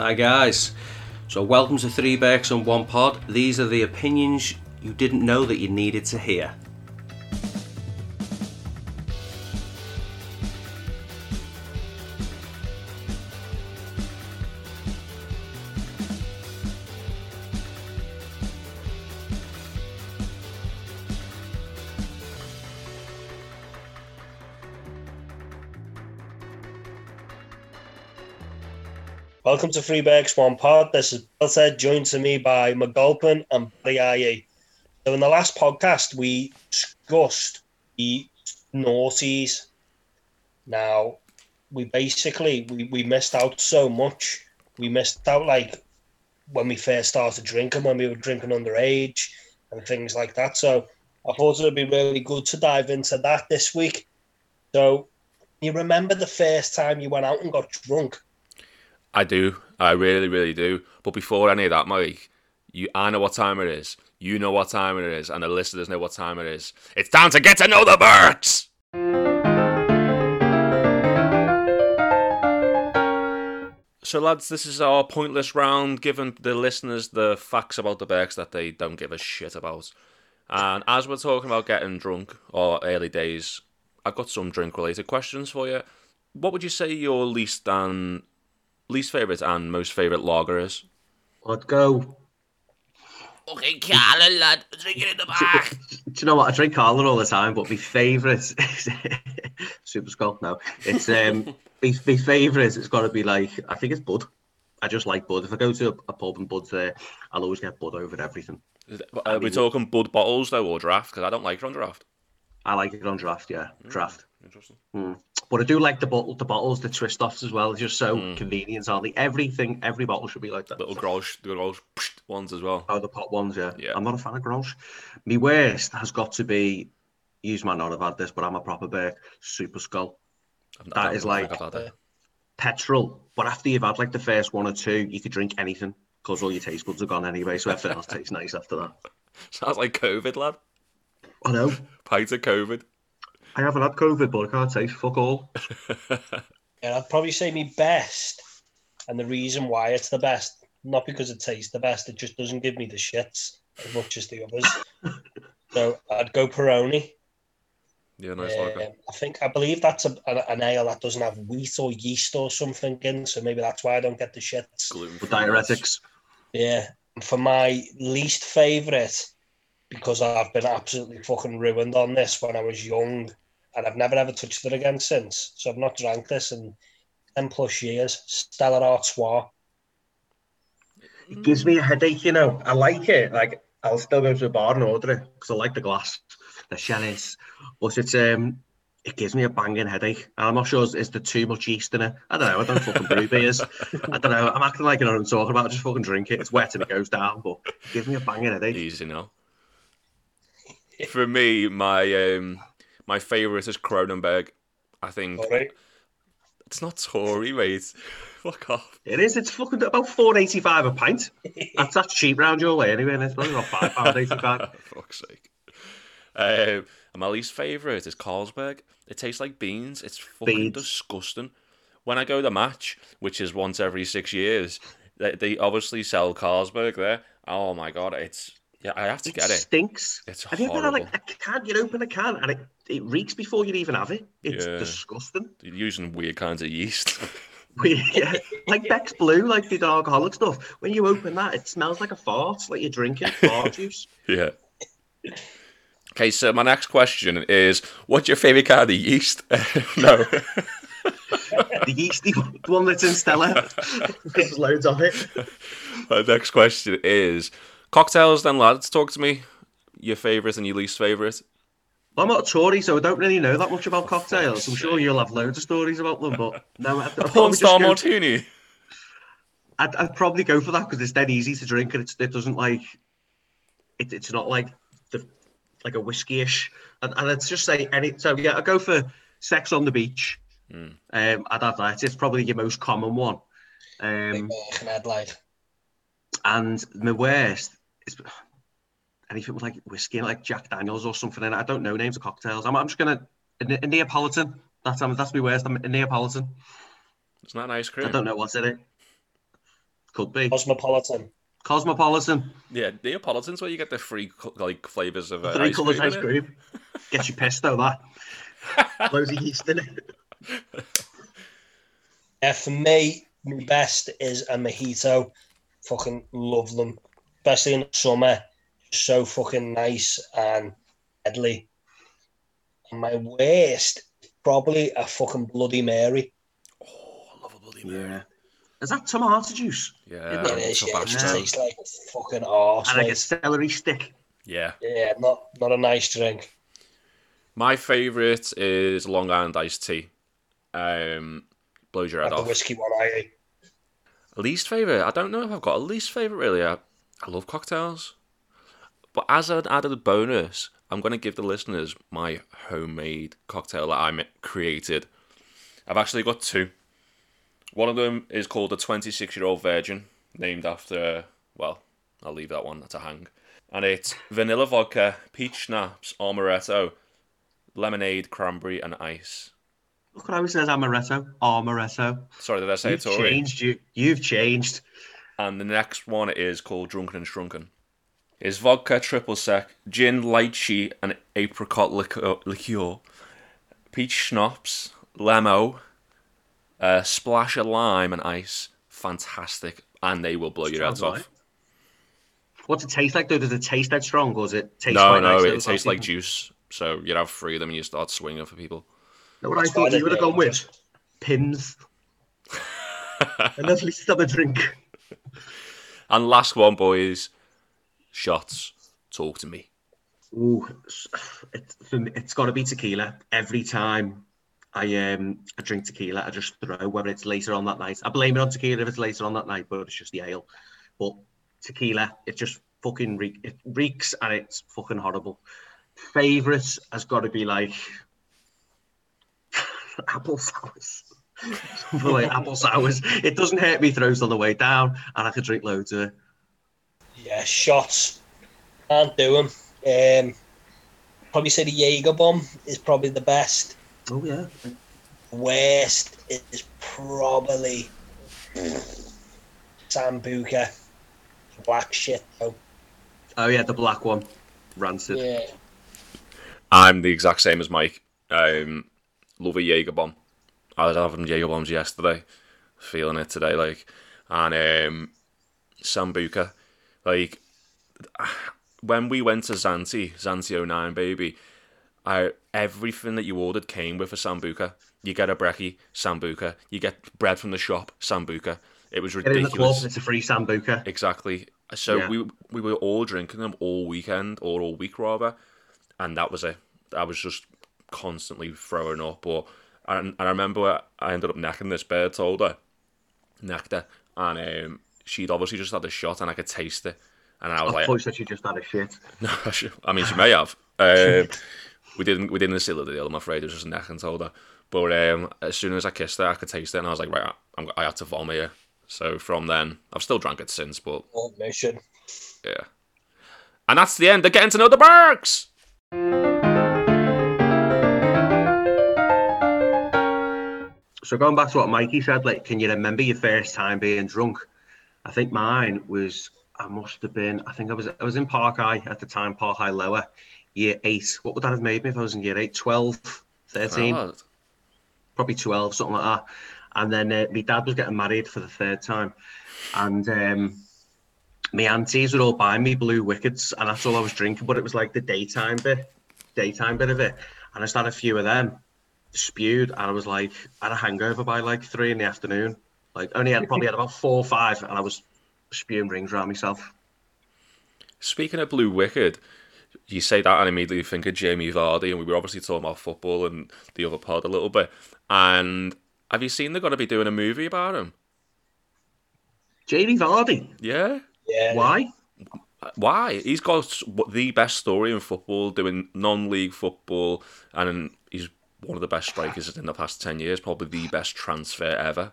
Hi guys. So welcome to Three Berks and One Pod. These are the opinions you didn't know that you needed to hear. Welcome to Freeberg's One Pod. This is Bill said, joined to me by McGolpin and Barry So in the last podcast, we discussed the naughties. Now, we basically we, we missed out so much. We missed out like when we first started drinking, when we were drinking underage and things like that. So I thought it would be really good to dive into that this week. So you remember the first time you went out and got drunk? I do. I really, really do. But before any of that, Mike, you I know what time it is. You know what time it is, and the listeners know what time it is. It's time to get to know the birds. So, lads, this is our pointless round, giving the listeners the facts about the Berks that they don't give a shit about. And as we're talking about getting drunk or early days, I've got some drink related questions for you. What would you say your least and least favourite and most favourite lager is? I'd go. Okay, Carling, lad, drink it in the back. Do you know what? I drink Carling all the time, but my favourite is Super Skol. No, it's um, my, my favourite. It's got to be like I think it's Bud. I just like Bud. If I go to a, a pub and Bud's there, I'll always get Bud over everything. Are we talking Bud bottles though, or draft? Because I don't like it on draft. I like it on draft. Yeah, Mm. draft. Interesting. Mm. But I do like the bottle, the bottles, the twist offs as well. It's just so Mm. convenient, aren't they? Everything, every bottle should be like that. Little Grolsch, the Grolsch ones as well. Oh, the pot ones, yeah. Yeah. I'm not a fan of Grolsch. My worst has got to be, you might not have had this, but I'm a proper Berk, Super Skol. I've- That is like- I've had it. Petrol. But after you've had like the first one or two, you could drink anything because all your taste buds are gone anyway. So everything else tastes nice after that. Sounds like COVID, lad. I know. Pint of COVID. I haven't had COVID, but I can't taste fuck all. Yeah, I'd probably say me best, and the reason why it's the best, not because it tastes the best, it just doesn't give me the shits as much as the others. so I'd go Peroni. yeah, nice Um, lager. I think I believe that's a, a, an ale that doesn't have wheat or yeast or something in, so maybe that's why I don't get the shits. Gluten diuretics. Yeah, and for my least favourite, because I've been absolutely fucking ruined on this when I was young, and I've never ever touched it again since. So I've not drank this in ten plus years. Stella Artois. It gives me a headache, you know. I like it. Like I'll still go to a bar and order it because I like the glass, the Chalice. But it's um, it gives me a banging headache. And I'm not sure is, is there too much yeast in it. I don't know. I don't fucking brew beers. I don't know. I'm acting like I know what I'm talking about. I just fucking drink it. It's wet and it goes down, but it gives me a banging headache. Easy now. For me, my um, my favourite is Kronenbourg. I think it's not Tory, mate. Fuck off. It is. It's fucking about four eighty five a pint. That's that's cheap round your way anyway. And it's probably about five pound eighty five. Fuck's sake. Um, and my least favourite is Carlsberg. It tastes like beans. It's fucking Beans. disgusting. When I go to the match, which is once every six years, they, they obviously sell Carlsberg there. Oh my god, it's yeah, I have to It get it. It stinks. It's Have you ever had horrible. like a can? You open a can and it, it reeks before you even have it. It's Yeah. disgusting. You're using weird kinds of yeast. yeah, like Beck's Blue, like the alcoholic stuff. When you open that, it smells like a fart, like you're drinking fart juice. yeah. Okay, so my next question is, what's your favourite kind of yeast? no. The yeasty one that's in Stella. There's loads of it. my next question is, cocktails then, lads. Talk to me. Your favourite and your least favourite. I'm not a Tory, so I don't really know that much about cocktails. I'm sure you'll have loads of stories about them, but no, I'd, I'd, Porn probably, star just martini. I'd, I'd probably go for that because it's dead easy to drink and it's, it doesn't like it, it's not like the like a whiskey-ish. And, and it's just say any. So yeah, I go for Sex on the Beach. Mm. Um, I'd have that. It's probably your most common one. Big Um, Merc and Headlight. and my worst is anything with like whiskey, like Jack Daniels or something. And I don't know names of cocktails. I'm, I'm just gonna a, a Neapolitan. That's um, that's my worst. I'm a Neapolitan. It's not an ice cream. I don't know what's in it. Could be. Cosmopolitan. Cosmopolitan. Yeah, Neapolitan's where you get the free like flavors of uh, Three colours ice innit? cream. Gets you pissed though, that. Loads of yeast in it. Yeah, for me, my best is a mojito. Fucking love them, especially in the summer. So fucking nice and deadly. And my worst, probably a fucking Bloody Mary. Oh, I love a bloody Mary. Yeah. Is that tomato juice? Yeah, it is. Yeah, it just tastes like fucking arse. And like a celery stick. Yeah. Yeah, not not a nice drink. My favourite is Long Island iced tea. Um, blows your head Like the whiskey one I ate. Least favourite? I don't know if I've got a least favourite really. I, I love cocktails. But as an added bonus, I'm going to give the listeners my homemade cocktail that I created. I've actually got two. One of them is called the 26 year old virgin, named after, well, I'll leave that one to hang. And it's vanilla vodka, peach schnapps, amaretto, lemonade, cranberry, and ice. Look at how he says amaretto. Amaretto. Sorry, did I say You've it already? changed. You, you've changed. And the next one is called Drunken and Shrunken. It's vodka triple sec, gin, lychee, and apricot liqueur, liqueur peach schnapps, lemo, a uh, splash of lime and ice. Fantastic, and they will blow your heads Sounds off. What's it taste like though? Does it taste that strong or does it taste No, quite no, nice? it tastes like juice. So you'd have three of them and you start swinging for people. Know what I thought you would have gone with? Pimm's. and at least have a drink. And last one, boys, shots. Talk to me. Ooh, it's, it's got to be tequila every time. I um I drink tequila. I just throw whether it's later on that night. I blame it on tequila if it's later on that night, but it's just the ale. But tequila, it just fucking reek, it reeks and it's fucking horrible. Favorites has got to be like apple sours. Something like apple sours. It doesn't hurt me throat on the way down, and I could drink loads of it. Yeah, shots. Can't do them. Um, probably say the Jaeger bomb is probably the best. Oh yeah. Worst is probably Sambuca. Black shit though. Oh yeah, the black one, rancid. Yeah. I'm the exact same as Mike. Um, love a Jaeger bomb. I was having Jaeger bombs yesterday, feeling it today, like, and um, Sambuca, like, when we went to Zante, Zante 09, baby, I everything that you ordered came with a Sambuca. You get a brekkie, Sambuca. You get bread from the shop, Sambuca. It was the club, it's a free sambuca. Exactly. So Yeah. we we were all drinking them all weekend or all week rather, and that was it. I was just constantly throwing up. Or and, and I remember I ended up necking this bird holder, necked her, and um, she'd obviously just had a shot, and I could taste it, and I was I like, thought that she just had a shit. no, I mean, she may have. Um, we didn't. We didn't seal the deal. I'm afraid it was just a neck and told her. But um, as soon as I kissed her, I could taste it, and I was like, right, I'm, I had to vomit her. So from then, I've still drank it since, but Old mission. yeah. And that's the end of getting to know the Berks. So going back to what Mikey said, like, can you remember your first time being drunk? I think mine was I must have been. I think I was I was in Park High at the time, Park High Lower, year eight. What would that have made me if I was in year eight? 12, 13, Oh, probably 12, something like that. And then uh, my dad was getting married for the third time, and um, my aunties were all buying me blue WKDs, and that's all I was drinking. But it was like the daytime bit, daytime bit of it, and I just had a few of them, spewed, and I was like, I had a hangover by like three in the afternoon. Like only had probably had about four or five, and I was spewing rings around myself. Speaking of Blue Wicked, you say that and immediately think of Jamie Vardy, and we were obviously talking about football and the other part a little bit. And have you seen they're going to be doing a movie about him? Jamie Vardy, Yeah. Yeah. why? Why? He's got the best story in football, doing non-league football, and he's one of the best strikers in the past ten years. Probably the best transfer ever.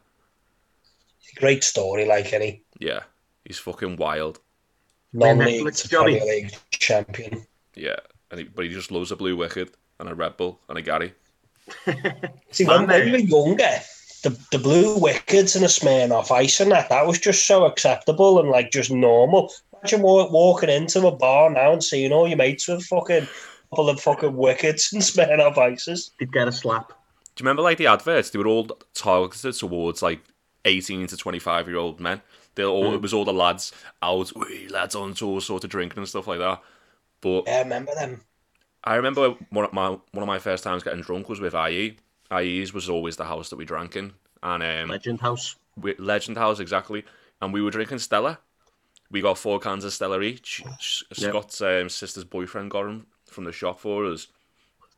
Great story, like any Yeah, he's fucking wild. non-league Netflix to jobby. Premier champion. Yeah, and he, but he just loves a Blue Wicked and a Red Bull and a Gary. See, when, when we were younger, the, the blue WKDs and a off ice and that, that was just so acceptable and like just normal. Imagine walking into a bar now and seeing all your mates with fucking couple of fucking WKDs and Smirnoff ices. They'd get a slap. Do you remember like the adverts? They were all targeted towards like eighteen to twenty five year old men. They all it was all the lads out, "Wee, lads on tour, sort of drinking and stuff like that. But Yeah, I remember them. I remember one of my one of my first times getting drunk was with IE. IE's was always the house that we drank in, and um, Legend House. we, Legend House exactly. And we were drinking Stella. We got four cans of Stella each. Yep. Scott's um, sister's boyfriend got them from the shop for us.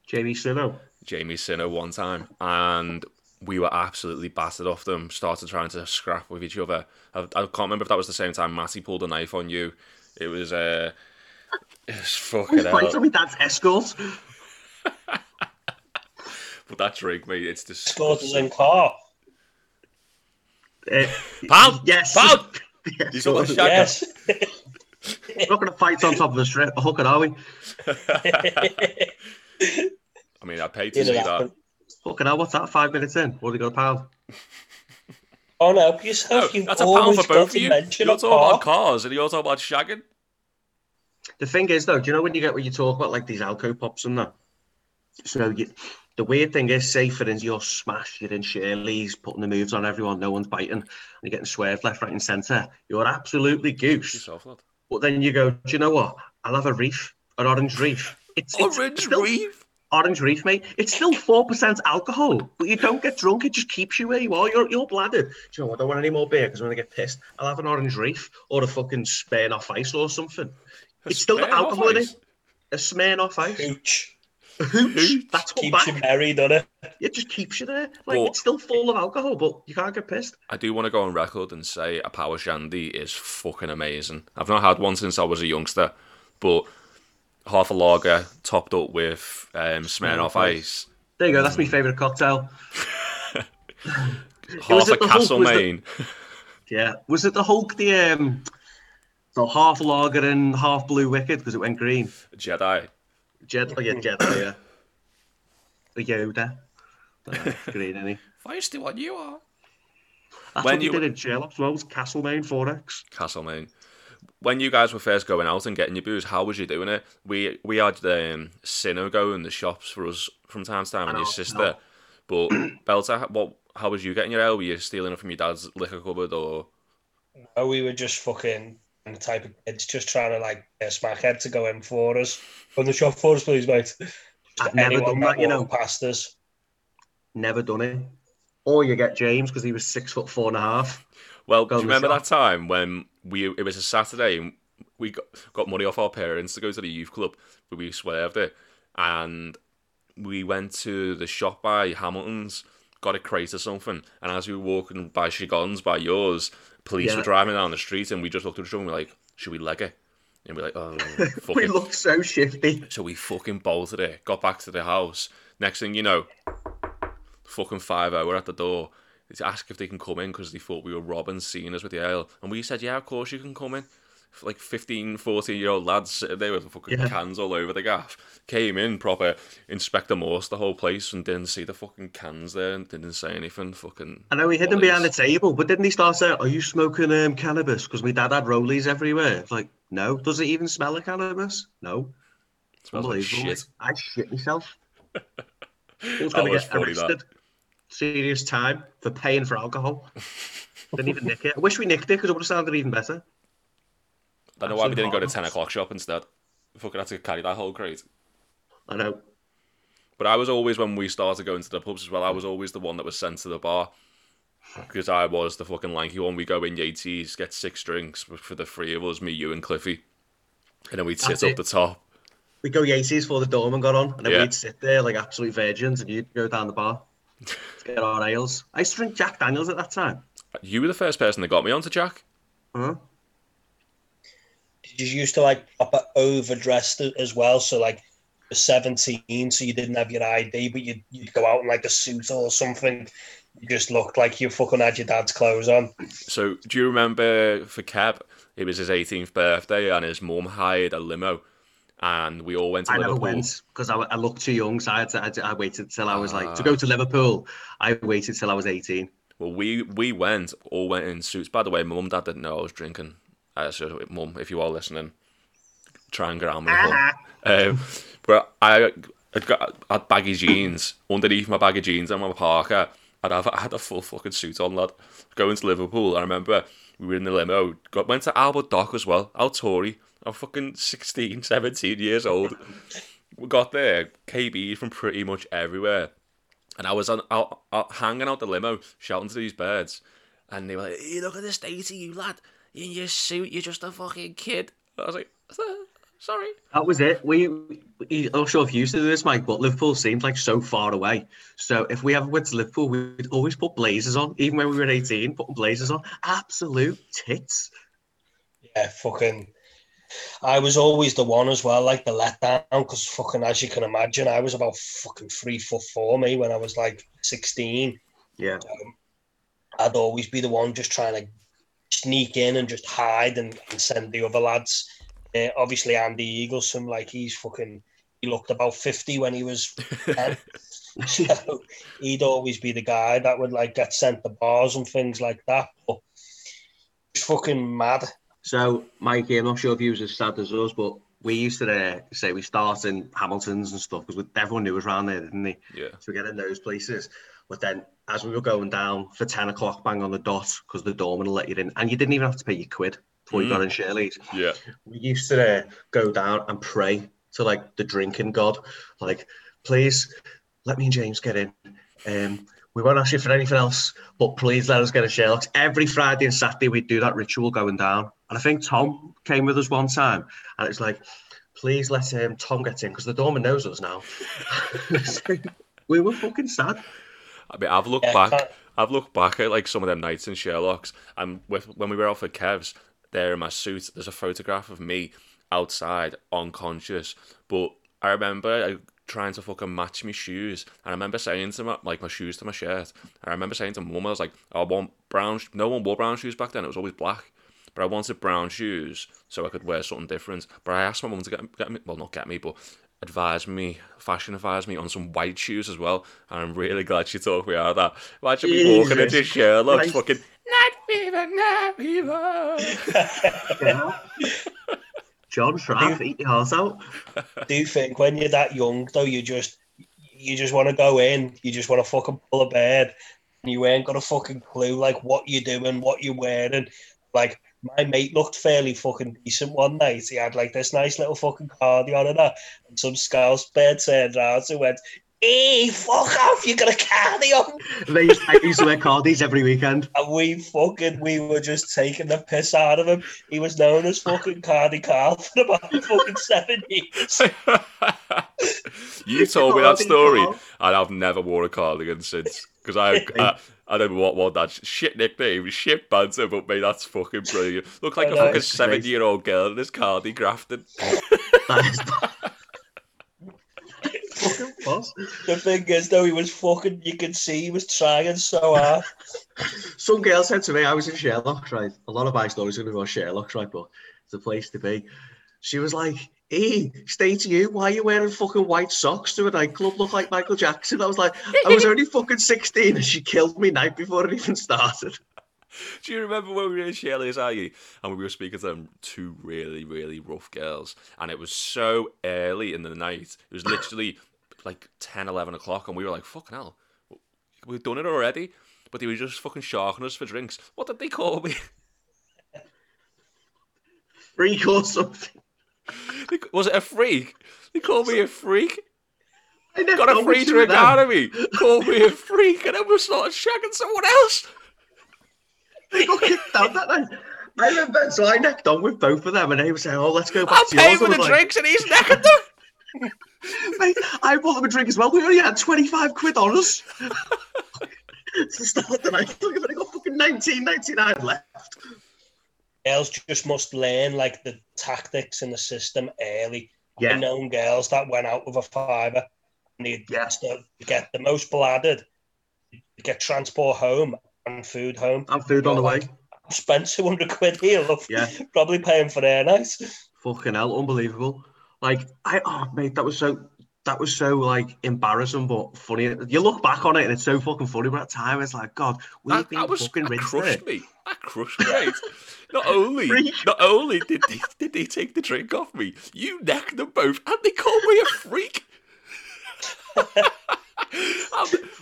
Jamie Sino. Jamie Sinner one time, and we were absolutely battered off them. Started trying to scrap with each other. I, I can't remember if that was the same time Matty pulled a knife on you. It was uh, it was fucking Fight hell. on my dad's escort. But that drink, mate, it's just Scooters in car. Uh, Pound, yes. pound. yes. You saw the We're shag- Yes. not going to fight on top of a strip. A hooker, are we? I mean, I paid to Didn't see that. happen. Fucking hell, what's that? Five minutes in? What have you got a pound? Oh no, help No. Oh, you've that's a pound always for got both of to you. mention You're a talking about cars and you're talking about shagging. The thing is, though, do you know when you get when you talk about like these alco pops and that? So you, the weird thing is, say for instance, you're smashed, you're in Shirley's, putting the moves on everyone, no one's biting, and you're getting swerved left, right, and centre. You're absolutely goose. Yourself, lad. But then you go, do you know what? I'll have a reef, an orange reef. It's, it's Orange still- reef. Orange reef, mate. It's still four percent alcohol, but you don't get drunk. It just keeps you where you are. You're you're bladdered. Do you know what? I don't want any more beer because when I get pissed, I'll have an orange reef or a fucking Smirnoff ice or something. A It's still got alcohol in it. A Smirnoff ice. Hooch. Hooch. That's what Keeps you merry, doesn't it? It just keeps you there. Like But- it's still full of alcohol, but you can't get pissed. I do want to go on record and say a power shandy is fucking amazing. I've not had one since I was a youngster, but half a lager topped up with um, Smirnoff ice, There you go. That's my favourite cocktail. half was a it the Hulk? Castle Was. Yeah. Was it the Hulk? The um, the half lager and half blue wicked because it went green. Jedi. Jed, oh yeah, Jedi, yeah. The Yoda. Uh, green, any. Feisty one you are. That's When what you- you did in Sherlock Holmes, Castlemaine 4X. Castle Maine. When you guys were first going out and getting your booze, how was you doing it? We we had um, Sinner go in the shops for us from time to time and I your know, sister. But Belter, what? How was you getting your ale? Were you stealing it from your dad's liquor cupboard or? Oh, we were just fucking the type of kids just trying to like uh, get a smackhead to go in for us. From the shop for us, please, mate. I've never anyone done that, you know. walked Past us. Never done it. Or you get James because he was six foot four and a half. Well, do you remember shop. that time when we it was a Saturday and we got, got money off our parents to go to the youth club, but we swerved it, and we went to the shop by Hamilton's, got a crate or something, and as we were walking by Shigon's by yours, police Yeah. were driving down the street, and we just looked at each other and we're like, "Should we leg it?" And we're like, "Oh, fuck We it." looked so shifty. So we fucking bolted it, got back to the house. Next thing you know, fucking five hour at the door to ask if they can come in because they thought we were robbing seeing us with the ale. And we said, yeah, of course you can come in. Like 15, 14 year old lads sitting there with fucking Yeah. cans all over the gaff. Came in proper Inspector Morse the whole place and didn't see the fucking cans there and didn't say anything. Fucking. I know we hid them behind the table, but didn't he start saying, Are you smoking um, cannabis? Because my dad had rollies everywhere. It's like, no. Does it even smell of cannabis? No. Smells like shit. I shit myself. I was going to get that. arrested. Serious time for paying for alcohol. Didn't even nick it. I wish we nicked it because it would have sounded even better. I don't know why we didn't go to 10 o'clock shop instead. Fucking had to carry that whole crate. I know. But I was always when we started going to the pubs as well. I was always the one that was sent to the bar because I was the fucking lanky one. We go in Yates, get six drinks for the three of us, me, you, and Cliffy, and then we'd sit That's up it. the top. We'd go Yates before the doorman got on, and then Yeah. we'd sit there like absolute virgins, and you'd go down the bar to get our ales. I used to drink Jack Daniels at that time. You were the first person that got me onto Jack. Huh? Did you used to like proper overdressed it as well? So like you're 17, so you didn't have your ID, but you'd, you'd go out in like a suit or something. You just looked like you fucking had your dad's clothes on. So do you remember for Kev? It was his 18th birthday, and his mum hired a limo, and we all went to I never went because I, I looked too young, so I, had to, I, I waited till I was like to Ah. go to Liverpool. I waited till I was eighteen. Well, we we went all went in suits. By the way, my mum and dad didn't know I was drinking. Uh, so, mum, if you are listening, try and get on me. um, but I had got I had baggy jeans underneath my baggy jeans and my parka. I'd have I had a full fucking suit on, lad. Going to Liverpool. I remember we were in the limo. Got went to Albert Dock as well. Tory. I'm fucking 16, 17 years old. we got there. KB from pretty much everywhere. And I was on out, out, hanging out the limo, shouting to these birds, and they were like, "Hey, look at state of you, lad! In your suit, you're just a fucking kid." I was like, "Sorry." That was it. We, we I'm not sure if you used to do this, Mike, but Liverpool seemed like so far away. So if we ever went to Liverpool, we'd always put blazers on, even when we were 18, putting blazers on. Absolute tits. Yeah, fucking. I was always the one as well, like the letdown, because fucking as you can imagine, I was about fucking three foot four me when I was like sixteen. Yeah. Um, I'd always be the one just trying to sneak in and just hide and, and send the other lads. Uh, obviously, Andy Eagleson, like he's fucking, he looked about 50 when he was 10. so he'd always be the guy that would like get sent to bars and things like that. But it's fucking mad. So, Mikey, I'm not sure if you was as sad as us, but we used to uh, say we start in Hamilton's and stuff because everyone knew us around there, didn't they? Yeah. So we get in those places. But then as we were going down for 10 o'clock bang on the dot, because the doorman will let you in, and you didn't even have to pay your quid before you got in Shirley's. Yeah. We used to uh, go down and pray to like the drinking god, like, please let me and James get in. Um, we won't ask you for anything else, but please let us get a Sherlock's. Every Friday and Saturday, we'd do that ritual going down. And I think Tom came with us one time, and it's like, please let um, Tom get in because the doorman knows us now. we were fucking sad. I mean, I've looked Yeah, back. can't- I've looked back at like some of them nights in Sherlock's, and with when we were off at Kev's, there in my suit, there's a photograph of me outside, unconscious. But I remember trying to fucking match my shoes, and I remember saying to my like my shoes to my shirt. I remember saying to mum, I was like, I want brown. sh- No one wore brown shoes back then. It was always black. But I wanted brown shoes so I could wear something different. But I asked my mum to get, get me, well, not get me, but advise me, fashion advise me on some white shoes as well. And I'm really glad she talked me out of that. Imagine me walking Jesus into Sherlock's Christ. fucking night fever, night fever. John Schraff, eat your heart out. do you think when you're that young though you just you just want to go in you just want to fucking pull a bed and you ain't got a fucking clue like what you're doing what you're wearing like my mate looked fairly fucking decent one night he had like this nice little fucking cardi on and that and some scouse bird turned around and went hey fuck off you got a cardi on They used, I used to wear cardies every weekend. and we fucking we were just taking the piss out of him he was known as fucking cardi Carl for about fucking seven years you told me that story, and I've never worn a cardigan since. Because I, I, I don't know what what that shit nickname, shit banter, but mate, that's fucking brilliant. Look like I a know, fucking seven year old girl in this cardi grafted. That is fucking boss. The thing is, though, he was fucking. You could see he was trying so hard. Some girl said to me, I was in Sherlock, right? A lot of my stories are going to go Sherlock, right? But it's a place to be. She was like, Hey, stay to you. Why are you wearing fucking white socks to a nightclub? Look like Michael Jackson. I was like, I was only fucking 16 and she killed me night before it even started. Do you remember when we were in Shirley's you? and we were speaking to them two really, really rough girls? And it was so early in the night. It was literally like 10, 11 o'clock. And we were like, fucking hell, we've done it already. But they were just fucking sharking us for drinks. What did they call me? Freak or something. Was it a freak? They called me a freak. I never Got a free drink out of me. Called me a freak. And then we started shagging someone else. They got kicked out that night. I remember, so I necked on with both of them and they were saying, oh, let's go back I'll to pay yours. for the like, drinks and he's necking them. Mate, I bought them a drink as well. We only had 25 quid on us. to start the night. Look, I've only got fucking 19.99 left. Girls just must learn like the tactics in the system early. Yeah. I've known girls that went out with a fiver and they Yeah. to uh, get the most bladdered, get transport home and food home. And food on the way. I've spent 200 quid here, love. Yeah. Probably paying for their night. Fucking hell, unbelievable. Like, I, oh, mate, that was so, that was so like embarrassing but funny. You look back on it and it's so fucking funny, but at the time it's like, God, we've That, been that was fucking that crushed it. me. That crushed me. Mate. Not only, Freak. not only did they, did they take the drink off me, you necked them both, and they called me a freak.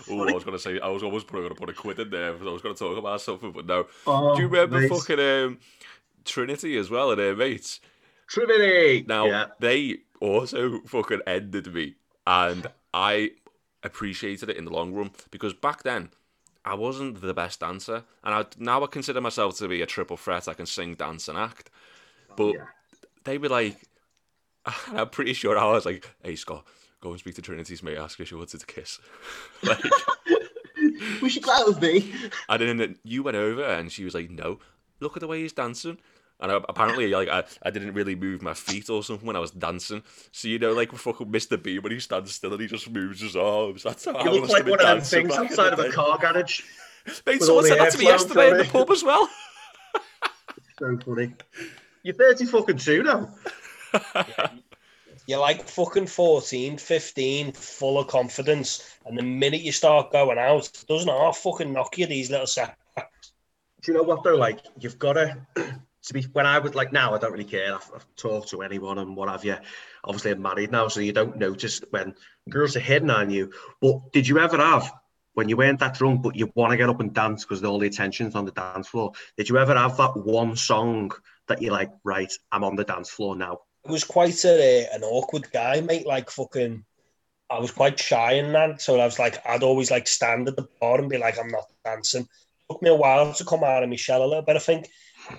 Oh, I was gonna say, I was almost probably gonna put a quid in there because I was gonna talk about something, but no. Oh, Do you remember mate. fucking um, Trinity as well and their mates? Trinity? Now yeah. they also fucking ended me, and I appreciated it in the long run because back then I wasn't the best dancer, and I now I consider myself to be a triple threat. I can sing, dance, and act. But yeah. they were like, I'm pretty sure I was like, "Hey Scott, go and speak to Trinity's mate. Ask her if she wanted to kiss." like, We should go out with me. and then you went over, and she was like, "No, look at the way he's dancing." And I, apparently, like I, I didn't really move my feet or something when I was dancing. So you know, like fucking Mr. Bean when he stands still and he just moves his arms. That's how I You look must like one of them dancing things outside of a car garage. Mate, with someone said that to me yesterday in the pub as well. So funny. You're 30 fucking two now. You're like fucking 14, 15, full of confidence. And the minute you start going out, doesn't half fucking knock you, these little setbacks. Do you know what though? Like you've got to to be. When I would like now, I don't really care. I've, I've talked to anyone and what have you. Obviously, I'm married now, so you don't notice when girls are hitting on you. But did you ever have when you weren't that drunk, but you want to get up and dance because all the attention's on the dance floor? Did you ever have that one song that you're like, right, I'm on the dance floor now? I was quite a, an awkward guy, mate. Like fucking, I was quite shy in that. So I was like, I'd always like stand at the bar and be like, I'm not dancing. took me a while to come out of my shell a little bit. I think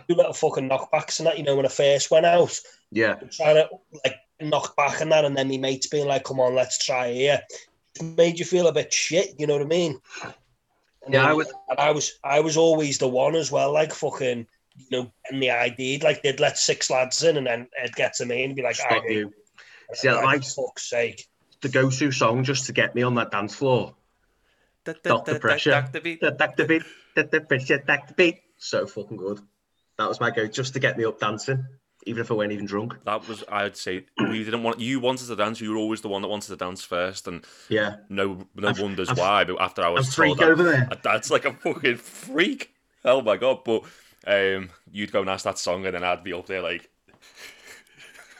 do little fucking knockbacks and that. You know, when I first went out, Yeah, trying to like knock back and that, and then my mates being like, "Come on, let's try here." It made you feel a bit shit. You know what I mean? And Yeah, then- I would- And I was, I was always the one as well, like fucking, you know, getting the ID. Like they'd let six lads in, and then it'd get to me and be like, stop "ID." you. See, like, like- for fuck's sake. The go-to song just to get me on that dance floor. Dr. Pressure. Dr. Beat. The Dr. Beat, the pressure, Dr. Beat. So fucking good. That was my go, just to get me up dancing, even if I weren't even drunk. That was, I'd say, we didn't want. You wanted to dance. You were always the one that wanted to dance first, and Yeah. no, no I'm- wonders I'm- why. But after I I'm was freak told that, over there. that's like a fucking freak. Oh my god! But um, you'd go and ask that song, and then I'd be up there like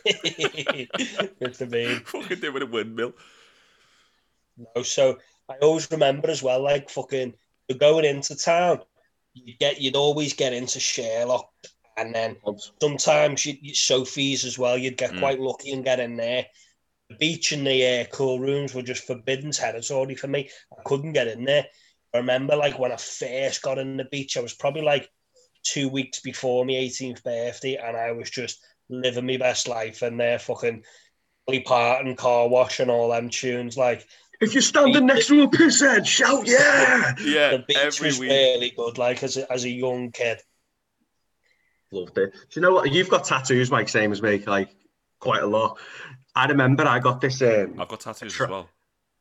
It's the mean. fucking doing a windmill. No, so I always remember as well, like fucking you're going into town, you get you'd always get into Sherlock, and then sometimes you, you Sophie's as well. You'd get Mm. quite lucky and get in there. The beach and the uh, cool rooms were just forbidden territory for me. I couldn't get in there. I remember like when I first got in the beach, I was probably like two weeks before my 18th birthday, and I was just living my best life in there, fucking Dolly Parton, car wash, and all them tunes. Like If you're standing next to a pisshead, shout yeah! Yeah, the beach every was week. really good, like as a, as a young kid. Loved it. Do you know what? You've got tattoos, Mike, same as me, like quite a lot. I remember I got this. Um, I've got tattoos Tr- as well.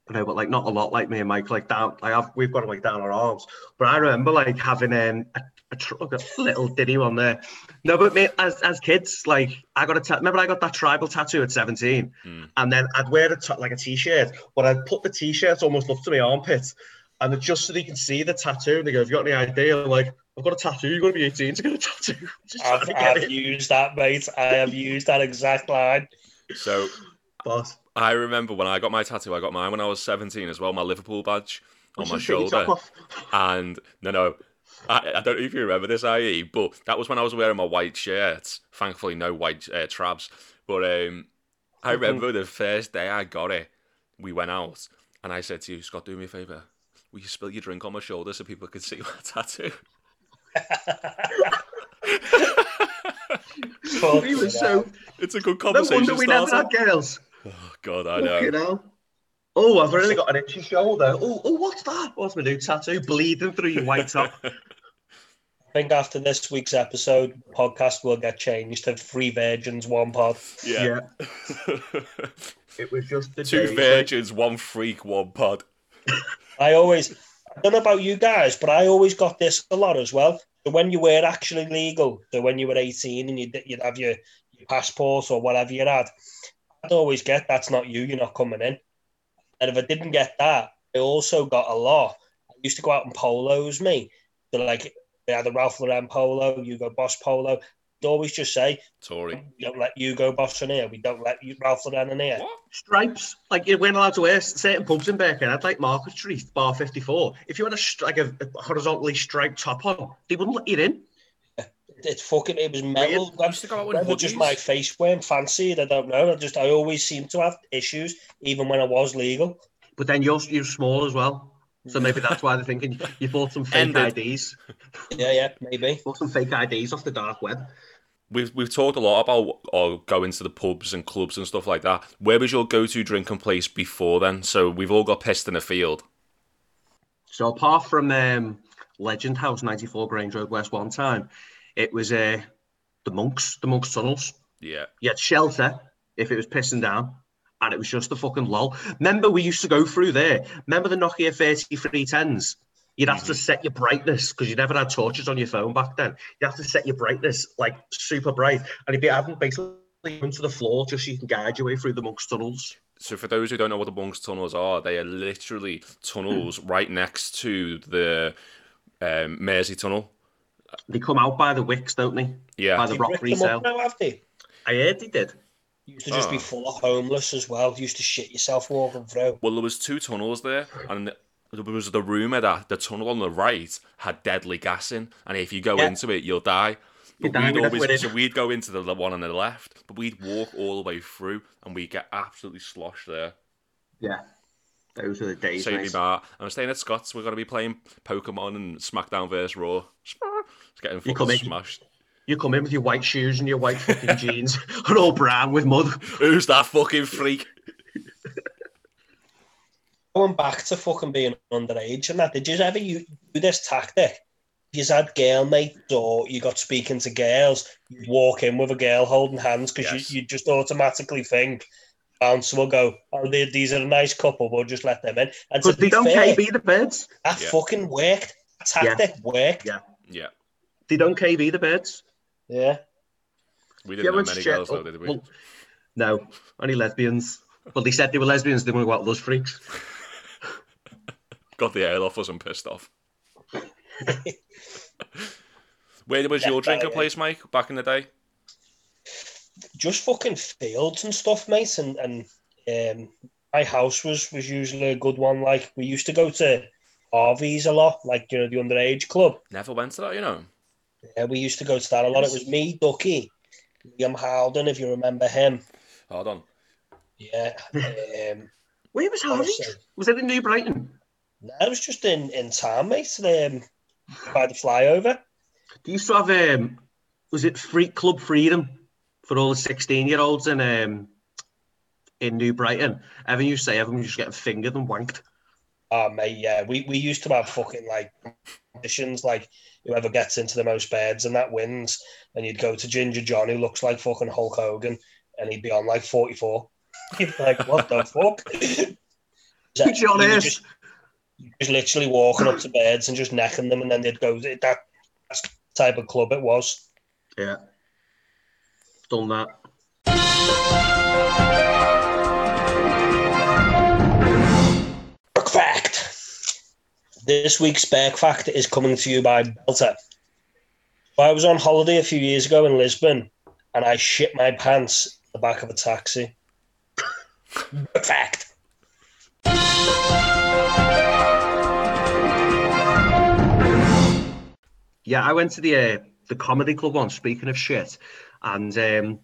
I know, but like not a lot like me and Mike. Like down, I have we've got them like down our arms. But I remember like having um, a, a, tr- like a little ditty one there. No, but me as as kids, like I got a ta- remember I got that tribal tattoo at seventeen, Hmm. and then I'd wear a t- like a t-shirt, but I'd put the t-shirt almost up to my armpit, and it- just so they can see the tattoo. And they go, "Have you got any idea?" I'm like, "I've got a tattoo. You've got to be eighteen to get a tattoo." Just I've, to get I've it, used that, mate. I have used that exact line. So boss. I remember when I got my tattoo. I got mine when I was seventeen as well. My Liverpool badge on my Just take your shoulder. And no, no, I, I don't know if you remember this, IE, but that was when I was wearing my white shirt. Thankfully, no white uh, trabs. But um, I remember the first day I got it, we went out, and I said to you, Scott, do me a favour. Will you spill your drink on my shoulder so people can see my tattoo? He was so. It's a good conversation. No conversation wonder we never had girls. Oh, God, I know. You know. Oh, I've really got an itchy shoulder. Oh, oh, what's that? What's my new tattoo? Bleeding through your white top. I think after this week's episode, the podcast will get changed to Three Virgins, One Pod. Yeah. yeah. It was just the Two days, virgins, one freak, one pod. I always, I don't know about you guys, but I always got this a lot as well. So when you were actually legal, so when you were 18 and you'd, you'd have your, your passport or whatever you had, I'd always get that's not you, you're not coming in. And if I didn't get that, I also got a lot. I used to go out in polos, me. So like they had the Ralph Lauren polo, Hugo Boss polo. They'd always just say, Tory. we don't let Hugo Boss in here. We don't let you Ralph Lauren in here. What? Stripes, like you weren't allowed to wear certain pubs in Birkenhead, like Market Street, Bar 54. If you had a like a, a horizontally striped top on, they wouldn't let you in. It's fucking, it was metal. I used to go out in Whether just my face weren't fancied, I don't know. I just, I always seem to have issues, even when I was legal. But then you're you're small as well, so maybe that's why they're thinking you bought some fake Ended. IDs, Yeah, yeah, maybe. bought some fake IDs off the dark web. We've we've talked a lot about or going to the pubs and clubs and stuff like that. Where was your go-to drinking place before then? So we've all got pissed in a field. So apart from um, Legend House, 94 Grange Road West, one time, it was uh, the monks, the monks tunnels. Yeah. You had shelter if it was pissing down, and it was just a fucking lull. Remember, we used to go through there. Remember the Nokia 3310s? You'd have to set your brightness because you never had torches on your phone back then. You have to set your brightness like super bright, and if you haven't, basically into the floor just so you can guide your way through the monks tunnels. So for those who don't know what the Monks tunnels are, they are literally tunnels right next to the um, Mersey tunnel. They come out by the wicks, don't they? Yeah. By the You rock resale. now, have they? I heard they did. Used to just be Oh. full of homeless as well. Used to shit yourself walking through. Well, there was two tunnels there, and there was the rumor that the tunnel on the right had deadly gas in, and if you go Yeah. into it, you'll die. But we'd always, so we'd go into the one on the left, but we'd walk all the way through, and we'd get absolutely sloshed there. Yeah. Those were the days. Save me mate. bar. I'm staying at Scott's. We're going to be playing Pokemon and SmackDown vs Raw. It's getting fucking in. Smashed. You come in with your white shoes and your white fucking jeans, and all brown with mud. Who's that fucking freak? Going back to fucking being underage and that, did you ever use this tactic? You had girl mates or you got speaking to girls, you walk in with a girl holding hands because Yes. you, you just automatically think bouncer will go, oh, they, these are a nice couple, we'll just let them in. And to Because they be don't fair, KB the birds. that Yeah. fucking worked. That tactic worked. Yeah. Yeah, They don't KB the birds. Yeah. we didn't know many check- girls though, did we? well, no, only lesbians. Well, they said they were lesbians. They weren't about those freaks. Got the air off us and pissed off. Where was Yeah, your drinking yeah. place, Mike, back in the day? just fucking fields and stuff, mate. And and um, my house was was usually a good one. Like we used to go to Harvey's a lot, like you know the underage club. Never went to that, you know. Yeah, we used to go to that a lot. It was me, Ducky, Liam Howden, if you remember him. Hold on. Yeah. Um, Where was Harvey's? Honestly. Was it in New Brighton? no, it was just in in town, mate. Um, by the flyover. They used to have um, was it Freak Club Freedom for all the sixteen-year-olds in um, in New Brighton? Evan used to say everyone was just getting fingered and wanked. Oh mate, yeah. We we used to have fucking like competitions, like whoever gets into the most beds and that wins. And you'd go to Ginger John, who looks like fucking Hulk Hogan, and he'd be on like forty four. You'd be like, what the fuck? John You were is. just, just literally walking up to beds and just necking them, and then they'd go. That that's the type of club it was. Yeah, done that. This week's Berk fact is coming to you by Belter. I was on holiday a few years ago in Lisbon and I shit my pants in the back of a taxi. Fact. Yeah, I went to the uh, the comedy club once. Speaking of shit, and um,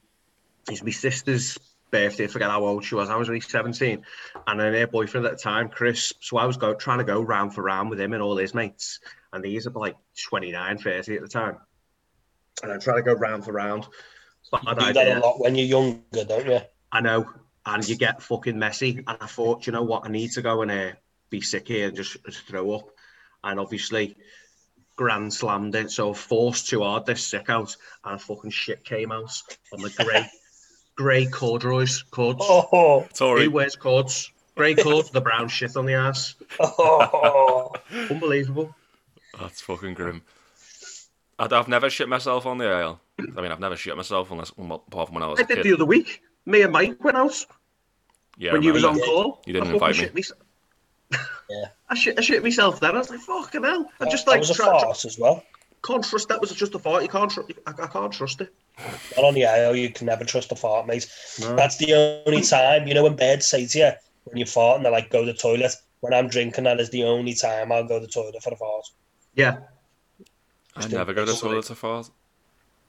it's my sister's birthday. I forget how old she was. I was only seventeen, and then her boyfriend at the time, Chris. So I was go trying to go round for round with him and all his mates, and these are like 29, 30 at the time, and I'm trying to go round for round. You Bad do that a lot when you're younger, don't you? I know, and you get fucking messy. And I thought, you know what, I need to go and uh, be sick here and just, just throw up. And obviously, grand slammed it, so forced too hard this sick out, and fucking shit came out on the grey, grey corduroys, cords. Oh, Sorry. Who wears cords? Grey cords, the brown shit on the ass. oh. Unbelievable. That's fucking grim. I'd, I've never shit myself on the aisle. I mean, I've never shit myself unless um, apart from when I was I a did kid. the other week. Me and Mike went out. Yeah, when you was on call. You didn't I invite me. shit mys- Yeah. I shit, I shit myself then. I was like, fucking hell. I just that like was a try- try- farce as well. can't trust that was just a fart. You can't trust. I, I can't trust it. Not on the IO, you can never trust a fart, mate. No. That's the only time, you know, when birds say to you, when you fart and they're like, go to the toilet. When I'm drinking, that is the only time I'll go to the toilet for a fart. Yeah. I never go to the toilet to fart.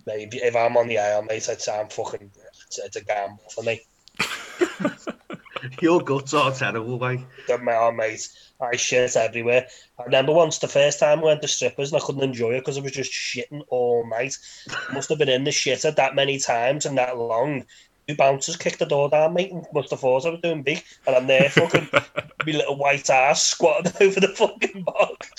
Maybe if I'm on the IO, mate, I'd say I'm fucking, it's, it's a gamble for me. Your guts are terrible, mate. Don't matter, mate. I shit everywhere. I remember once the first time I went to strippers and I couldn't enjoy it because I was just shitting all night. Must have been in the shitter that many times and that long. Two bouncers kicked the door down, mate, and must have thought I was doing big. And I'm there fucking me little white ass squatting over the fucking bog,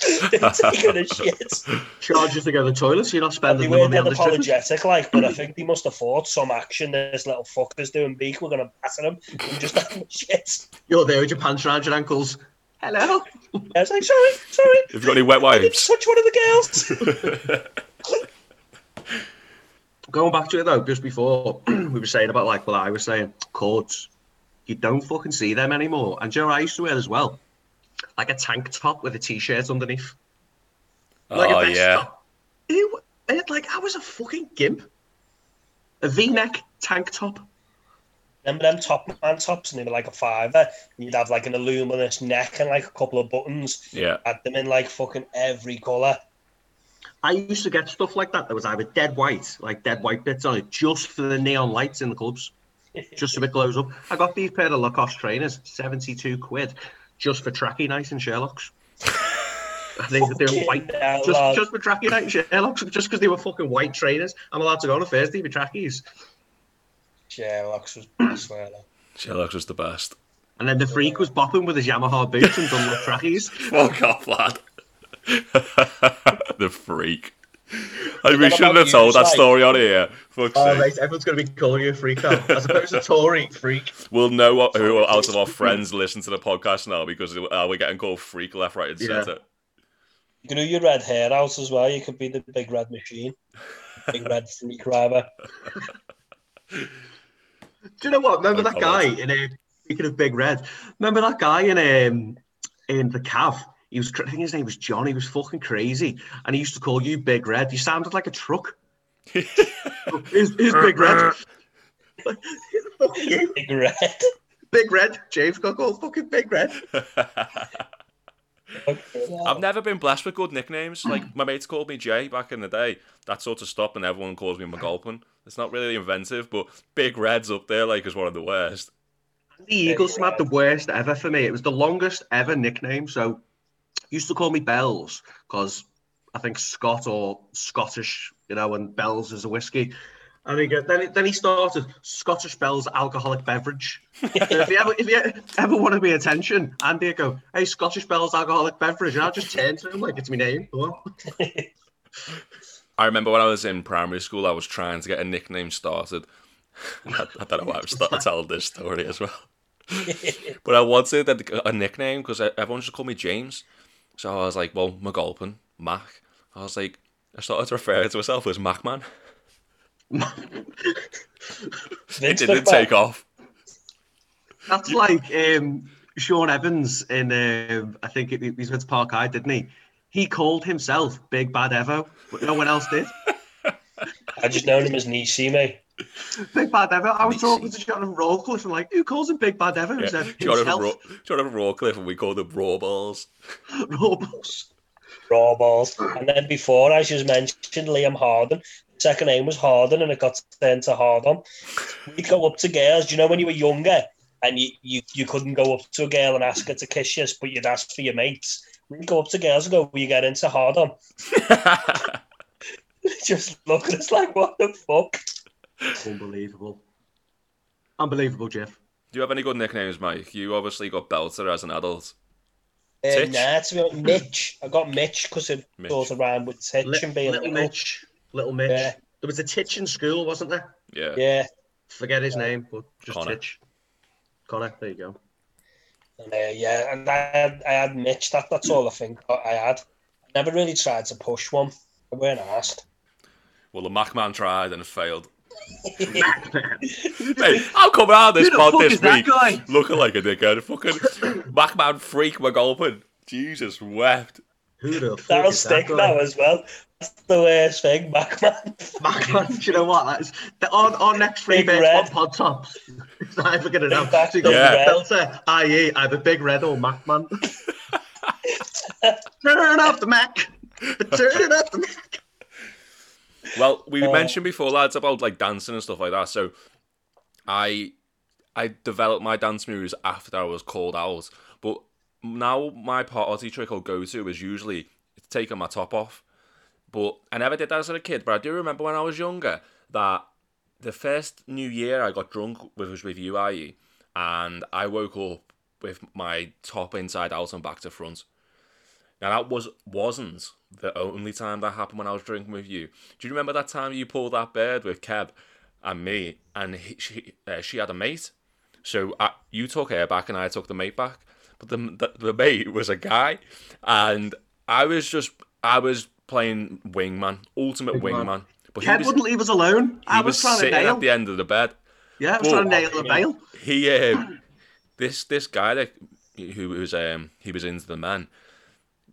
taking a shit. Charges to go to the toilet, so you're not spending the money on the strippers. apologetic, like, but I think they must have thought some action this little fucker's doing big. We're going to batter him and just having a shit. You're there with your pants around your ankles. Hello. I was like, sorry, sorry. Have you got any wet I didn't wipes? touch one of the girls. Going back to it though, just before we were saying about like what I was saying, cords. You don't fucking see them anymore. And do you know I used to wear as well? Like a tank top with a t-shirt underneath. Like oh a vest yeah. top. Ew, it, like I was a fucking gimp. A V-neck tank top. Remember them top man tops, and they were like a fiver. And you'd have like an aluminous neck and like a couple of buttons. Yeah. Had them in like fucking every colour. I used to get stuff like that that was either dead white, like dead white bits on it, just for the neon lights in the clubs. Just so it glows up. I got these pair of Lacoste trainers, 72 quid, just for tracky nights and Sherlock's. they, they were Fucking white. hell, Just, lad. just for tracky night and Sherlock's, just because they were fucking white trainers. I'm allowed to go on a Thursday with trackies. Sherlock's was I swear. though. Sherlock's was the best. And then the freak was bopping with his Yamaha boots and Dunlop trackies. Fuck off, lad. the freak. I, we shouldn't have told that Spike? story on here. Fuck's Oh, sake. mate, everyone's going to be calling you a freak now, as opposed to Tory freak. We'll know what, who out of our friends listen to the podcast now because uh, we're getting called freak left, right, and Yeah. centre. You can do your red hair out as well. You could be the big red machine. Big red freak rider. Do you know what? Remember Oh, that guy in a speaking of Big Red? Remember that guy in um in the Cav? He was I think his name was John. He was fucking crazy, and he used to call you Big Red. You sounded like a truck. Who's, who's Big Red? Fuck you, Big red. Big Red. James got called fucking Big Red. I've never been blessed with good nicknames. Like my mates called me Jay back in the day. That sort of stopped, and everyone calls me McGulpin. It's not really inventive, but Big Red's up there, like, is one of the worst. The Eagles had the worst ever for me. It was the longest ever nickname. So used to call me Bells because I think Scott or Scottish, you know, and Bells is a whiskey. And he go, then, he- then he started Scottish Bells alcoholic beverage. So if you ever if you ever want to be attention, Andy would go, "Hey, Scottish Bells alcoholic beverage," and I'll just turn to him like it's my name. I remember when I was in primary school, I was trying to get a nickname started. I, I don't know why I'm starting telling this story as well. but I wanted a, a nickname because everyone just called me James. So I was like, well, McGulpin, Mac. I was like, I started to refer to myself as Macman. It didn't take off. That's like um, Sean Evans in um, I think it, he was with Park High, didn't he? He called himself Big Bad Evo, but no one else did. I just known him as Nisi, mate. Big Bad Evo. I was talking to Jonathan Rawcliffe and like, who calls him Big Bad Evo? He Yeah. said Jonathan, himself. Jonathan Rawcliffe, and we call them Raw Balls. Rawballs. Raw balls. And then before, I just mentioned Liam Harden. Second name was Harden, and it got turned to Hardon. We'd go up to girls. Do you know when you were younger and you, you, you couldn't go up to a girl and ask her to kiss you, but you'd ask for your mates? We'd go up to girls and go, Will you get into Hardon? just look at us like, What the fuck? Unbelievable. Unbelievable, Jeff. Do you have any good nicknames, Mike? You obviously got Belter as an adult. Uh, Titch? nah, to be honest, Mitch. I got Mitch because it Mitch. goes around with Titch Li- and being little little. Mitch. Little Mitch. Yeah. There was a Titch in school, wasn't there? Yeah. Yeah. Forget his name, but just Connor. Titch. Connor, there you go. And, uh, yeah, and I had, I had Mitch. That, that's all I think I had. I never really tried to push one. I weren't asked. Well, the Macman tried and failed. Macman. Mate, I'm coming out of this Who pod this week looking like a dickhead. Fucking Macman freak McGulpin. Jesus wept. Who the fuck That'll is that stick guy? now as well. That's the worst thing, Macman. Macman, do you know what? That's the, our, our next free Big bits red. on pod tops. It's not ever gonna know. Back, So Yeah. red. Belter, i.e., either Big Red or Macman. Turn it off the Mac. Turn it off the Mac. Well, we Uh, mentioned before, lads, about like dancing and stuff like that. So, I I developed my dance moves after I was called out. But now my party trick I'll go to is usually taking my top off. But I never did that as a kid. But I do remember when I was younger that the first New Year I got drunk with was with you, IE, and I woke up with my top inside out and back to front. Now that was wasn't the only time that happened when I was drinking with you. Do you remember that time you pulled that bird with Kev and me, and he, she uh, she had a mate? So I, you took her back and I took the mate back, but the, the the mate was a guy, and I was just I was playing wingman, ultimate Wingman. wingman. But Kev wouldn't leave us alone. I was, trying to sitting nail. at the end of the bed. Yeah, I was Oh, trying to nail the bail. He um, this this guy that who was um he was into the man.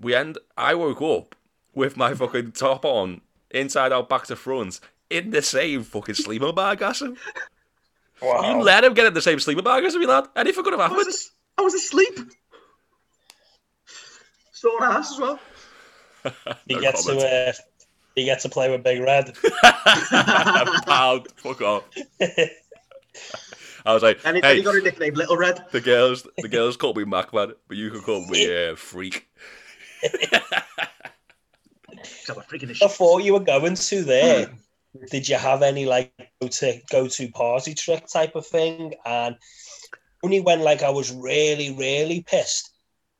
We end. I woke up with my fucking top on, inside out, back to front, in the same fucking sleeper bag as him. Wow. You let him get in the same sleeper bag as me, lad. Anything could have I happened. was, as- I was asleep. Sore ass as well. he No gets comment. to uh, he gets to play with Big Red. Pound, fuck off. I was like, And he, hey, he got a nickname, Little Red. the girls, the girls call me Macman, but you can call me uh, Freak. I thought you were going to there. Did you have any like go to go to party trick type of thing? And only when like I was really really pissed.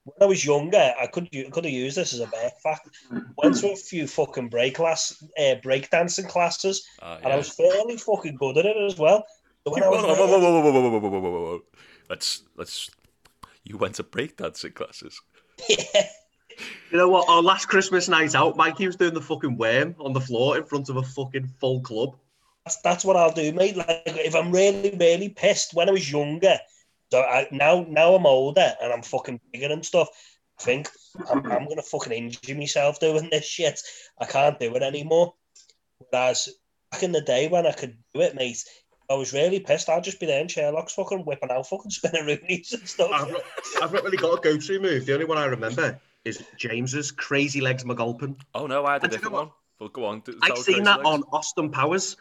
When I was younger, I could could have used this as a back fact. Went to a few fucking break class, uh, break dancing classes, uh, and I was fairly fucking good at it as well. Whoa, whoa, whoa, whoa, Let's let's. You went to break dancing classes. Yeah. You know what? Our last Christmas night out, Mikey was doing the fucking worm on the floor in front of a fucking full club. that's, that's what I'll do, mate. Like if I'm really really pissed when I was younger, so I, now now I'm older and I'm fucking bigger and stuff. I think I'm, I'm gonna fucking injure myself doing this shit. I can't do it anymore. Whereas back in the day when I could do it, mate, I was really pissed. I'd just be there in Sherlock's fucking whipping out fucking spinneroonies and stuff. I've not, I've not really got a go-to move. The only one I remember is James's Crazy Legs McGulpin. Oh no, I had a And do you different know one. Well, go on. tell seen that Legs. on Austin Powers,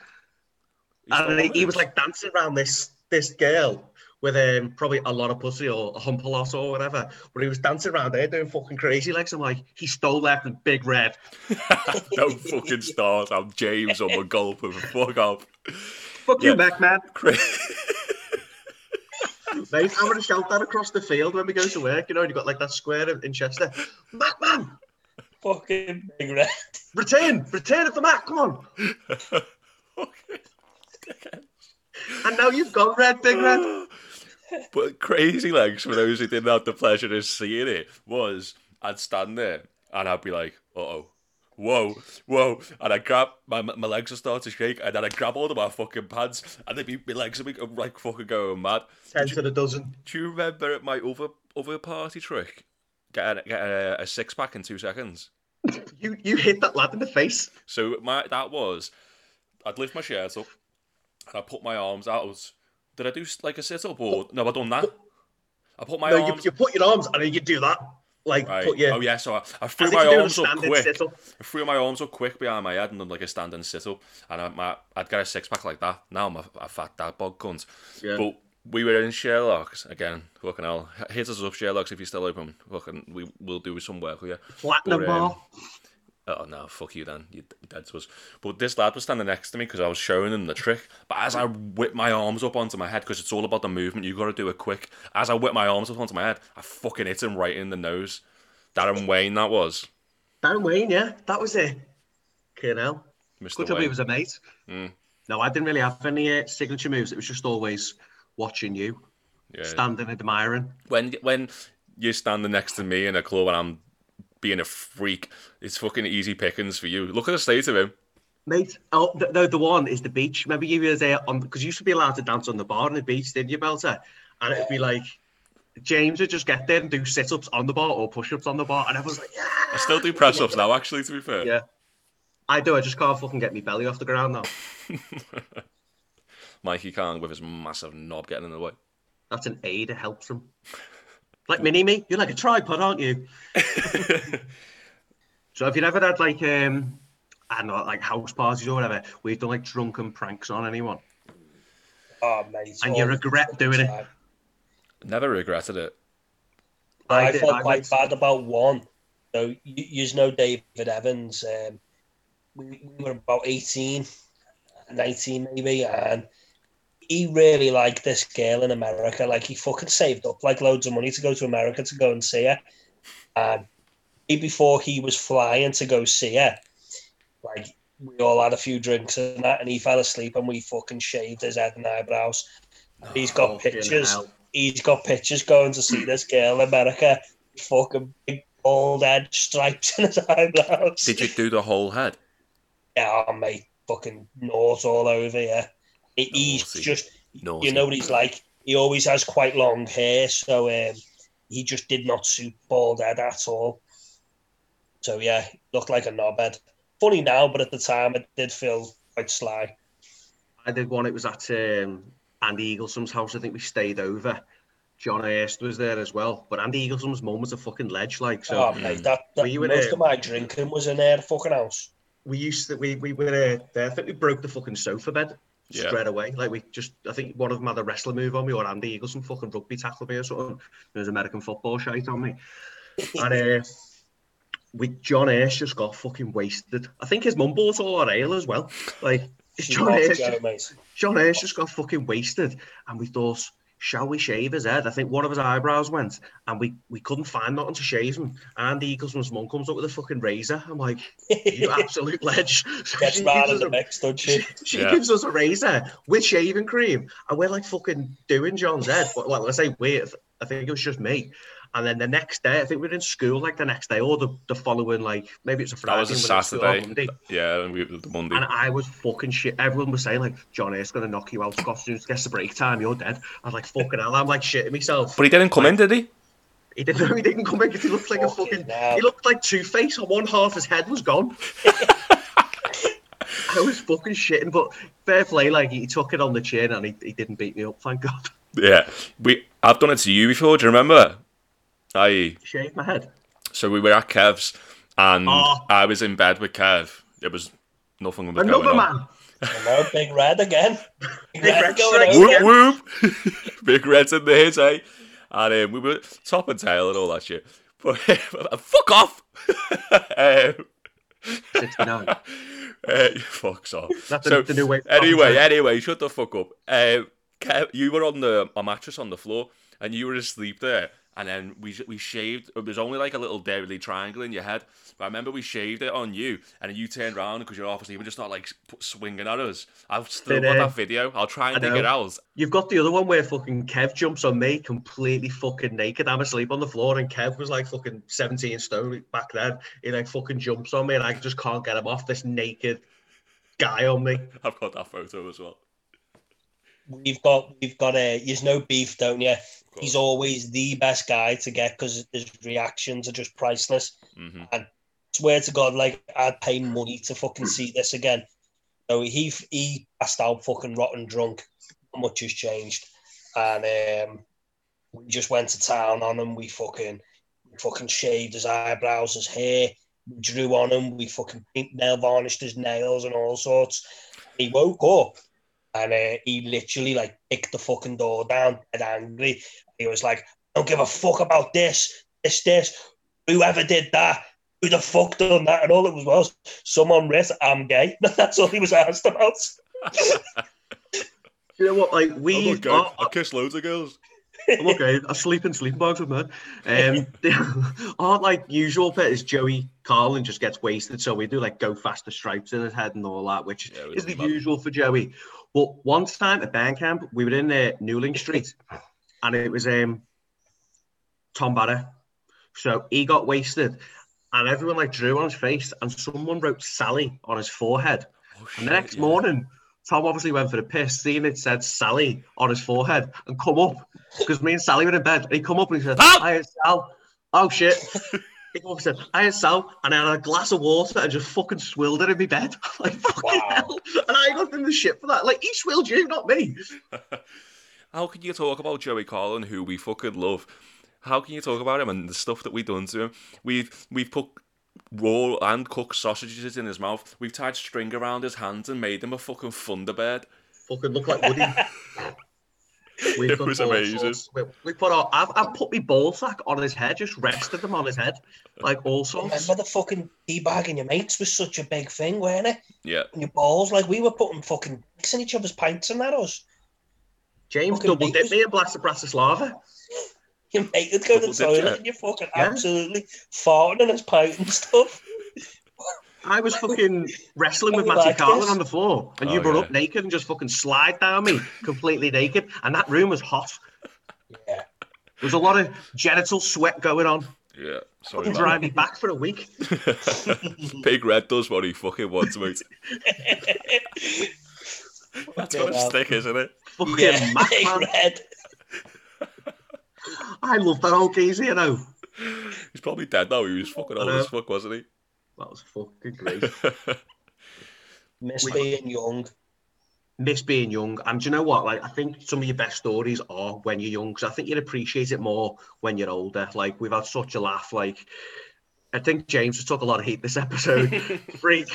He's and he, he was like dancing around this this girl with um, probably a lot of pussy or a hump a lot or whatever. But he was dancing around there doing fucking crazy legs. I'm like, he stole that from Big Red. Don't fucking start. I'm James on my golf. Fuck off. Fuck Yeah. you, Mac man. Mate, I'm gonna shout that across the field when we go to work. You know, and you got like that square in, Chester. Mac man, fucking big red. return, return it for Mac. Come on. And now you've gone red, Big Red. But crazy legs, for those who didn't have the pleasure of seeing it, was I'd stand there and I'd be like, uh oh, whoa, whoa. And I'd grab, my, my legs would start to shake, and then I'd grab all of my fucking pants, and then my my legs would be like fucking going mad. Ten to the dozen. Do you remember my other, other party trick? Getting, getting a, a six pack in two seconds. You you hit that lad in the face. So my that was, I'd lift my shirt up, and I put my arms out. Did I do like a sit up or no? I done that. I put my no, you, you put your arms and then you do that. Like Right. put your Oh yeah, so I, I threw my you're doing a arms up quick. sit-up. I threw my arms up quick behind my head and done like a standing sit up, and I, my, I'd get a six pack like that. Now I'm a, a fat dad bog cunt. Yeah. But we were in Sherlock's again. Fucking hell, hit us up Sherlock's if you're still open. Fucking, we will do some work with you. Platinum But, um, bar. Oh no, fuck you then. You you dead to us. But this lad was standing next to me because I was showing him the trick. But as I whip my arms up onto my head, because it's all about the movement, you got to do it quick. As I whip my arms up onto my head, I fucking hit him right in the nose. Darren Wayne, that was. Darren Wayne, yeah, that was it. Now. Mr. Good job he Wayne. was a mate. Mm. No, I didn't really have any uh, signature moves. It was just always watching you, Yeah. standing admiring. when when you're standing next to me in a club and I'm being a freak, it's fucking easy pickings for you. Look at the state of him. Mate, oh, the, the, the one is the beach. Remember you were there on because you used to be allowed to dance on the bar on the beach, didn't you, Belter? And it'd be like James would just get there and do sit ups on the bar or push ups on the bar, and I was like, "Yeah." I still do press ups now, actually. To be fair, Yeah. I do. I just can't fucking get my belly off the ground now. Mikey can't with his massive knob getting in the way. That's an aid. It helps him. Like mini me, you're like a tripod, aren't you? So if you ever had like um, I don't know, like house parties or whatever, where you've done like drunken pranks on anyone, Oh, mate. and you regret the doing it? Never regretted it. I, did- felt I quite went- bad about one. So you, you know David Evans. Um, we, we were about 18, 19 maybe, and he really liked this girl in America. Like he fucking saved up like loads of money to go to America to go and see her. Um, and he- before he was flying to go see her, like we all had a few drinks and that, and he fell asleep, and we fucking shaved his head and eyebrows. He's got oh, pictures hell. he's got pictures going to see this girl in America, fucking big bald head stripes in his eyebrows. Did you do the whole head? Yeah, oh, mate, fucking nose all over yeah. He- He's Naughty. just, No. you know what he's like. He always has quite long hair, so um, he just did not suit bald head at all. So yeah, looked like a knobhead. Funny now, but at the time it did feel quite sly. I did one. It was at um, Andy Eaglesom's house. I think we stayed over. John Hurst was there as well. But Andy Eaglesom's mum was a fucking ledge. Like so, oh mate, that, that Were you in most a- of my drinking was in their fucking house. we used to we we were uh, there. I think we broke the fucking sofa bed Yeah. straight away. Like we just, I think one of them had a wrestler move on me, or Andy Eagleson fucking rugby tackled me or something. There's American football shite on me, and uh, we John Hurst just got fucking wasted. I think his mum bought all our ale as well. Like John got to Hurst, go, mate. John Hurst just got fucking wasted, and we thought. Shall we shave his head? I think one of his eyebrows went, and we, we couldn't find nothing to shave him. And Andy Eagleson's mum comes up with a fucking razor. I'm like, you absolute ledge. So Gets she mad gives in us the a- mix, don't she, she? she Yeah. gives us a razor with shaving cream, and we're like fucking doing John's head. But well, I say we, I think it was just me. And then the next day, I think we were in school like the next day or the, the following, like maybe it's a Friday. That was a and we're in school on Saturday. Monday. Yeah, and we, the Monday. And I was fucking shit. Everyone was saying like, John A's gonna knock you out. Scott, as soon as it gets the break time, you're dead. I was like, fucking hell, I'm like shitting myself. But he didn't come in, did he? He didn't. He didn't come in because he looked like a Fucking fucking. hell. He looked like Two Face. On one half, his head was gone. I was fucking shitting, but fair play. Like he took it on the chin and he, he didn't beat me up. Thank God. Yeah. We. I've done it to you before. Do you remember? I. Shaved my head. So we were at Kev's, and Oh. I was in bed with Kev. It was nothing was going Another on. man. I know, Big Red again. Big, Big Red Red going strikes. Whoop whoop. Big Red's in the hit, eh? And um, we were top and tail and all that shit. But fuck off. um, 69. uh, fucks off. That's the- so, the new way- Anyway, anyway, shut the fuck up. Um, Kev, you were on the a mattress on the floor, and you were asleep there. And then we we shaved. It was only like a little daily triangle in your head. But I remember we shaved it on you, and you turned around because you're obviously and just not like swinging at us. I've still got uh, that video. I'll try and dig it out. You've got the other one where fucking Kev jumps on me completely fucking naked. I'm asleep on the floor and Kev was like fucking 17 stone back then. He like fucking jumps on me and I just can't get him off this naked guy on me. I've got that photo as well. We've got, we've got a. You no beef, don't you? He's always the best guy to get because his reactions are just priceless. hmm Swear to God, like I'd pay money to fucking see this again. So he he passed out fucking rotten drunk. Not much has changed, and um, we just went to town on him. We fucking we fucking shaved his eyebrows, his hair. We drew on him. We fucking pink nail varnished his nails and all sorts. He woke up and uh, he literally like kicked the fucking door down, dead angry. He was like, I "Don't give a fuck about this, this, this. Whoever did that." Who the fuck done that? And all it was was someone writ, I'm gay. That's all he was asked about. You know what? Like I'm we okay. are, I kiss loads of girls. I'm okay. I sleep in sleeping bags with men. Um, our like usual pet is Joey Carlin just gets wasted, so we do like go faster stripes in his head and all that, which Yeah, is the love usual for Joey. But one time at band camp, we were in uh, Newling Street, and it was um Tom Barra. So he got wasted, and everyone like drew on his face, and someone wrote Sally on his forehead. and the next morning, Tom obviously went for a piss, seeing it said Sally on his forehead, and come up because me and Sally were in bed. And he come up and he said, "Hi, Sal." Oh shit. He come up and said, "Hi, it's Sal," and I had a glass of water and just fucking swilled it in my bed. like fucking Wow. hell. And I got in the shit for that. Like he swilled you, not me. How can you talk about Joey Carlin, who we fucking love? How can you talk about him and the stuff that we've done to him? We've we've put raw and cooked sausages in his mouth. We've tied string around his hands and made him a fucking Thunderbird. Fucking look like Woody. We It put was all amazing. sorts- We, we put our, I've, I've put my ball sack on his head, just rested them on his head, like all sorts. Remember the fucking teabagging your mates was such a big thing, weren't it? Yeah. And your balls, like we were putting fucking dicks in each other's pints and that us. James fucking double dipped beaters. me in Blast of Bratislava. Your mate would go to the dip, toilet yeah. and you're fucking Yeah. absolutely farting in his pint and stuff. I was fucking wrestling with Matty like Carlin this? on the floor, and you Oh, were yeah. up naked and just fucking slide down me completely naked, and that room was hot. Yeah. There was a lot of genital sweat going on. Yeah. Sorry, Fucking man. drive me back for a week. Big Red does what he fucking wants, mate. That's gonna hell. stick, isn't it? Fucking Yeah, Mac, big man. red. I love that old geezer, you know. He's probably dead now. He was fucking old I know. as fuck, wasn't he? That was fucking great. Miss We- being young. miss being young. And do you know what? Like, I think some of your best stories are when you're young, because I think you'd appreciate it more when you're older. Like, we've had such a laugh. Like, I think James has took a lot of heat this episode. Freak,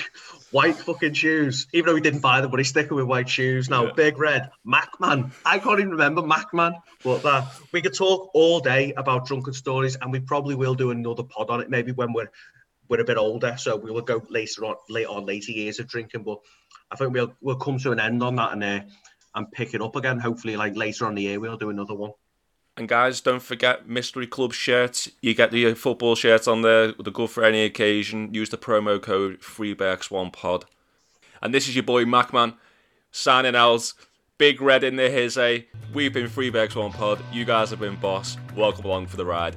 white fucking shoes. Even though he didn't buy them, but he's sticking with white shoes now. Yeah. Big red, Mac Man. I can't even remember Mac Man. But uh, we could talk all day about drunken stories, and we probably will do another pod on it, maybe when we're we're a bit older. So we will go later on, late on later years of drinking. But I think we'll we'll come to an end on that and uh, and pick it up again. Hopefully, like later on the year, we'll do another one. And guys, don't forget Mystery Club shirts. You get the football shirts on there. They're good for any occasion. Use the promo code FreeBX1Pod. And this is your boy Macman signing out. Big Red in the his? We've been FreeBX1Pod. You guys have been boss. Welcome along for the ride.